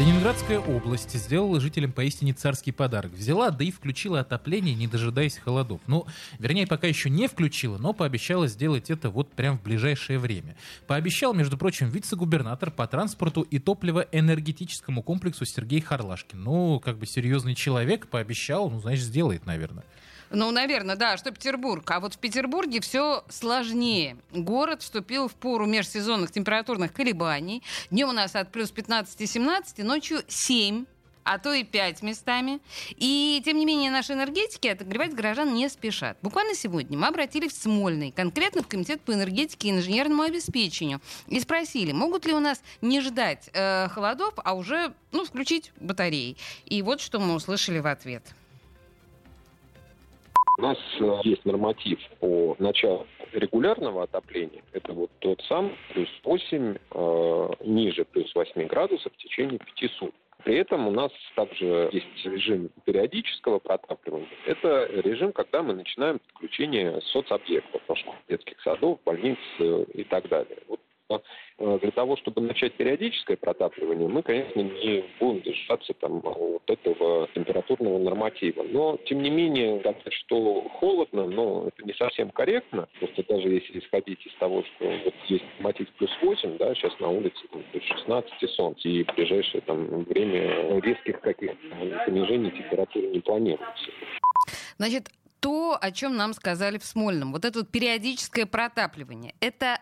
Ленинградская область сделала жителям поистине царский подарок. Взяла, да и включила отопление, не дожидаясь холодов. Ну, вернее, пока еще не включила, но пообещала сделать это вот прям в ближайшее время. Пообещал, между прочим, вице-губернатор по транспорту и топливо-энергетическому комплексу Сергей Харлашкин. Ну, как бы серьезный человек пообещал, ну, значит, сделает, наверное. Ну, наверное, да, что Петербург. А вот в Петербурге все сложнее. Город вступил в пору межсезонных температурных колебаний. Днем у нас от плюс 15-17, ночью 7 а то и 5 местами. И, тем не менее, наши энергетики отогревать горожан не спешат. Буквально сегодня мы обратились в Смольный, конкретно в Комитет по энергетике и инженерному обеспечению, и спросили, могут ли у нас не ждать э, холодов, а уже ну, включить батареи. И вот что мы услышали в ответ. У нас э, есть норматив по началу регулярного отопления. Это вот тот сам плюс 8, э, ниже плюс 8 градусов в течение 5 суток. При этом у нас также есть режим периодического протапливания. Это режим, когда мы начинаем подключение соцобъектов, детских садов, больниц э, и так далее. Вот Э, для того, чтобы начать периодическое протапливание, мы, конечно, не будем держаться там вот этого температурного норматива. Но, тем не менее, сказать, что холодно, но это не совсем корректно. Просто даже если исходить из того, что вот есть норматив плюс 8, да, сейчас на улице там, плюс 16 и солнце, и в ближайшее там, время резких каких-то понижений температуры не планируется. Значит, то, о чем нам сказали в Смольном, вот это вот периодическое протапливание, это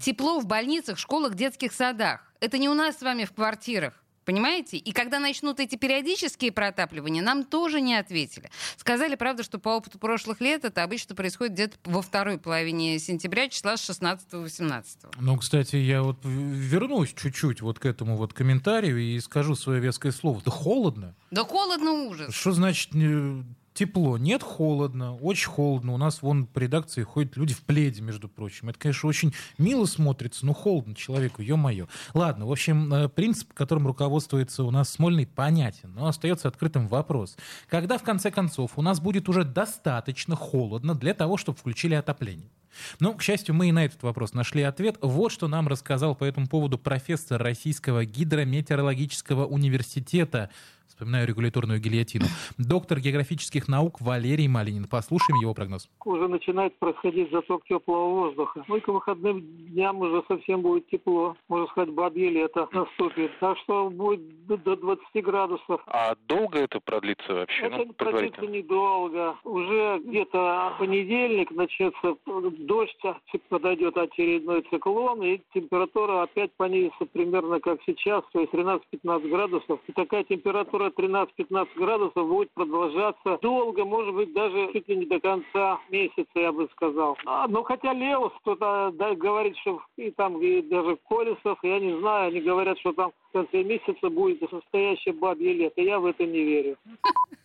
тепло в больницах, школах, детских садах. Это не у нас с вами в квартирах. Понимаете? И когда начнут эти периодические протапливания, нам тоже не ответили. Сказали, правда, что по опыту прошлых лет это обычно происходит где-то во второй половине сентября, числа с 16-18. Ну, кстати, я вот вернусь чуть-чуть вот к этому вот комментарию и скажу свое веское слово. Да холодно. Да холодно ужас. Что значит тепло, нет холодно, очень холодно. У нас вон по редакции ходят люди в пледе, между прочим. Это, конечно, очень мило смотрится, но холодно человеку, ё-моё. Ладно, в общем, э, принцип, которым руководствуется у нас Смольный, понятен, но остается открытым вопрос. Когда, в конце концов, у нас будет уже достаточно холодно для того, чтобы включили отопление? Но, к счастью, мы и на этот вопрос нашли ответ. Вот что нам рассказал по этому поводу профессор Российского гидрометеорологического университета вспоминаю регуляторную гильотину. Доктор географических наук Валерий Малинин. Послушаем его прогноз. Уже начинает происходить заток теплого воздуха. Ну и к выходным дням уже совсем будет тепло. Можно сказать, бабье лето наступит. Так что будет до 20 градусов. А долго это продлится вообще? Это ну, продлится недолго. Уже где-то понедельник начнется дождь, подойдет очередной циклон, и температура опять понизится примерно как сейчас, то есть 13-15 градусов. И такая температура 13-15 градусов будет продолжаться долго, может быть, даже чуть ли не до конца месяца, я бы сказал. А, ну, хотя Леос кто-то да, говорит, что и там, и даже Колесов, я не знаю, они говорят, что там в конце месяца будет настоящее бабье лето. Я в это не верю.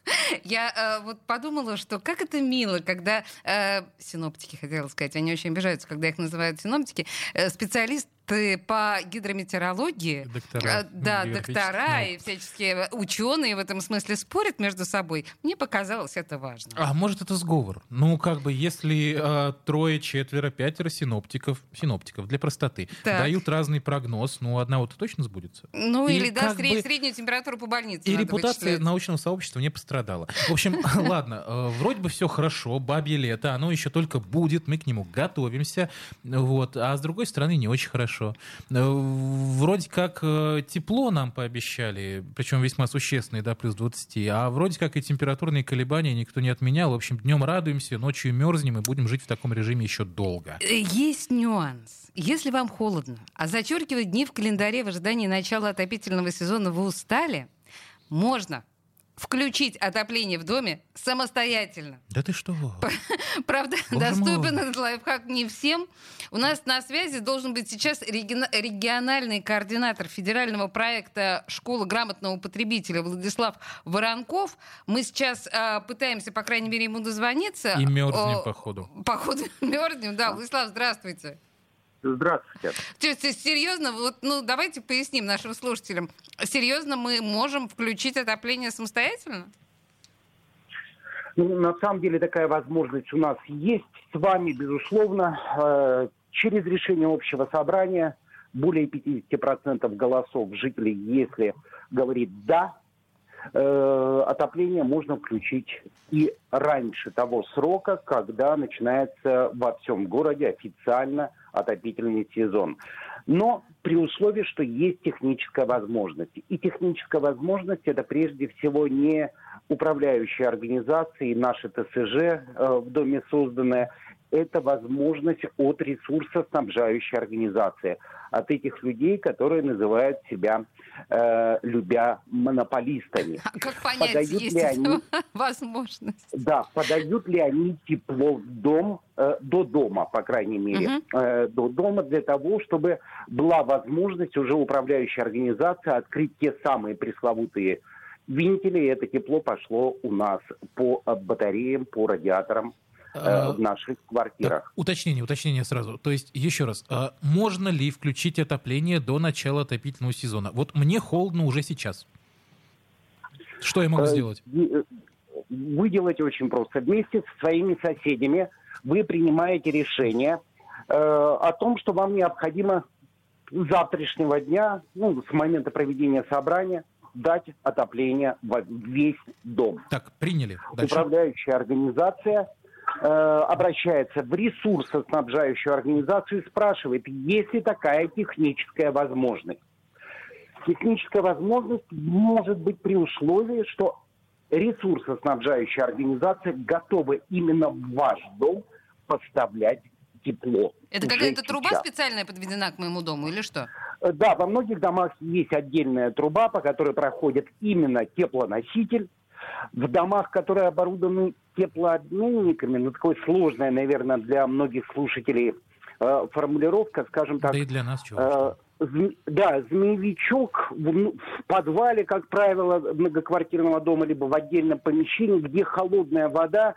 Я э, вот подумала, что как это мило, когда э, синоптики, хотела сказать, они очень обижаются, когда их называют синоптики, э, специалист ты по гидрометеорологии, доктора, э, да, доктора и всяческие ученые в этом смысле спорят между собой. Мне показалось это важно. А может это сговор? Ну как бы если э, трое, четверо, пятеро синоптиков, синоптиков для простоты так. дают разный прогноз, ну одного-то точно сбудется. Ну или, или да, сред, бы... среднюю температуру по больнице. И репутация вычислять. научного сообщества не пострадала. В общем, ладно, э, вроде бы все хорошо, бабье лето, оно еще только будет, мы к нему готовимся, вот, а с другой стороны не очень хорошо. Э, вроде как э, тепло нам пообещали, причем весьма существенные, да, плюс 20, а вроде как и температурные колебания никто не отменял. В общем, днем радуемся, ночью мерзнем и будем жить в таком режиме еще долго. Есть нюанс. Если вам холодно, а зачеркивать дни в календаре в ожидании начала отопительного сезона вы устали, можно включить отопление в доме самостоятельно. Да ты что? Правда, Боже доступен мой. этот лайфхак не всем. У нас на связи должен быть сейчас региональный координатор федерального проекта «Школа грамотного потребителя» Владислав Воронков. Мы сейчас э, пытаемся, по крайней мере, ему дозвониться. И мерзнем, походу. Походу мерзнем, да. Владислав, здравствуйте. Здравствуйте. То есть, серьезно, вот, ну, давайте поясним нашим слушателям. Серьезно, мы можем включить отопление самостоятельно? Ну, на самом деле такая возможность у нас есть с вами, безусловно. Э, через решение общего собрания более 50% голосов жителей, если говорит «да», э, отопление можно включить и раньше того срока, когда начинается во всем городе официально отопительный сезон. Но при условии, что есть техническая возможность. И техническая возможность это прежде всего не управляющие организации, наши ТСЖ э, в доме созданные, это возможность от ресурсоснабжающей организации, от этих людей, которые называют себя, э, любя, монополистами. А как понять, подают есть ли они, возможность? Да, подают ли они тепло в дом, э, до дома, по крайней мере, угу. э, до дома для того, чтобы была возможность уже управляющей организации открыть те самые пресловутые вентили, и это тепло пошло у нас по батареям, по радиаторам э, а, в наших квартирах. Так, уточнение, уточнение сразу. То есть, еще раз, а можно ли включить отопление до начала отопительного сезона? Вот мне холодно уже сейчас. Что я могу э, сделать? Э, вы делаете очень просто. Вместе со своими соседями вы принимаете решение э, о том, что вам необходимо с завтрашнего дня, ну, с момента проведения собрания, дать отопление в весь дом. Так, приняли. Дальше. Управляющая организация э, обращается в ресурсоснабжающую организацию и спрашивает, есть ли такая техническая возможность. Техническая возможность может быть при условии, что ресурсоснабжающая организация готова именно в ваш дом поставлять тепло. Это какая-то труба специальная подведена к моему дому или что? Э, да, во многих домах есть отдельная труба, по которой проходит именно теплоноситель. В домах, которые оборудованы теплообменниками, ну, такое сложное, наверное, для многих слушателей э, формулировка, скажем так. Да и для нас чего? Э, да, змеевичок в, ну, в подвале, как правило, многоквартирного дома, либо в отдельном помещении, где холодная вода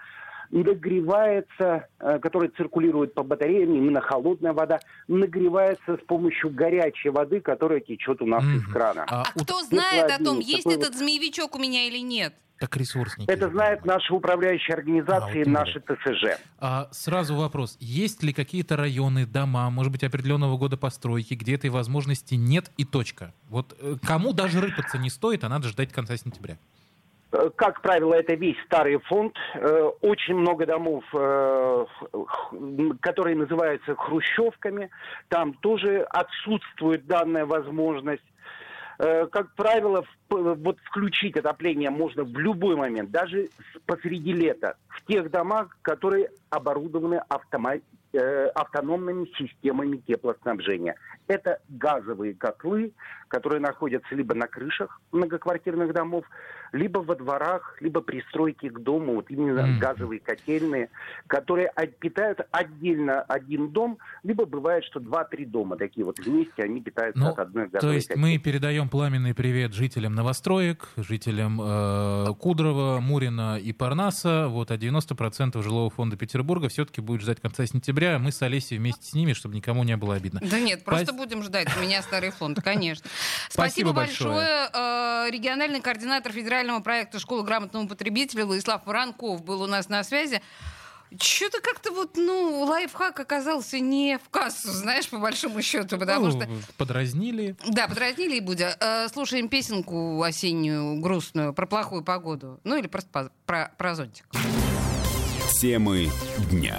нагревается, э, который циркулирует по батареям, именно холодная вода, нагревается с помощью горячей воды, которая течет у нас mm-hmm. из крана. А, а кто знает о том, есть этот змеевичок у меня или нет? Как ресурсники. Это знают наши управляющие организации, а, наши ТСЖ. А, сразу вопрос. Есть ли какие-то районы, дома, может быть, определенного года постройки, где этой возможности нет и точка? Вот э, кому даже рыпаться не стоит, а надо ждать конца сентября? Э, как правило, это весь старый фонд. Э, очень много домов, которые называются хрущевками. Там тоже отсутствует данная возможность. Как правило, вот включить отопление можно в любой момент, даже посреди лета, в тех домах, которые оборудованы автомат, автономными системами теплоснабжения. Это газовые котлы, которые находятся либо на крышах многоквартирных домов, либо во дворах, либо пристройки к дому, вот именно mm. газовые котельные, которые питают отдельно один дом, либо бывает, что два-три дома такие вот вместе, они питаются ну, от одной газовой То есть котельной. мы передаем пламенный привет жителям новостроек, жителям э, Кудрова, Мурина и Парнаса, вот, а 90% жилого фонда Петербурга все-таки будет ждать конца сентября, мы с Олесей вместе с ними, чтобы никому не было обидно. Да нет, просто будем ждать, у меня старый фонд, конечно. Спасибо, большое. Э, региональный координатор федерального проекта «Школа грамотного потребителя» Владислав Воронков был у нас на связи. Что-то как-то вот, ну, лайфхак оказался не в кассу, знаешь, по большому счету, потому ну, что... Подразнили. Да, подразнили и будя. Э, слушаем песенку осеннюю, грустную, про плохую погоду. Ну, или просто про, про зонтик. Темы дня.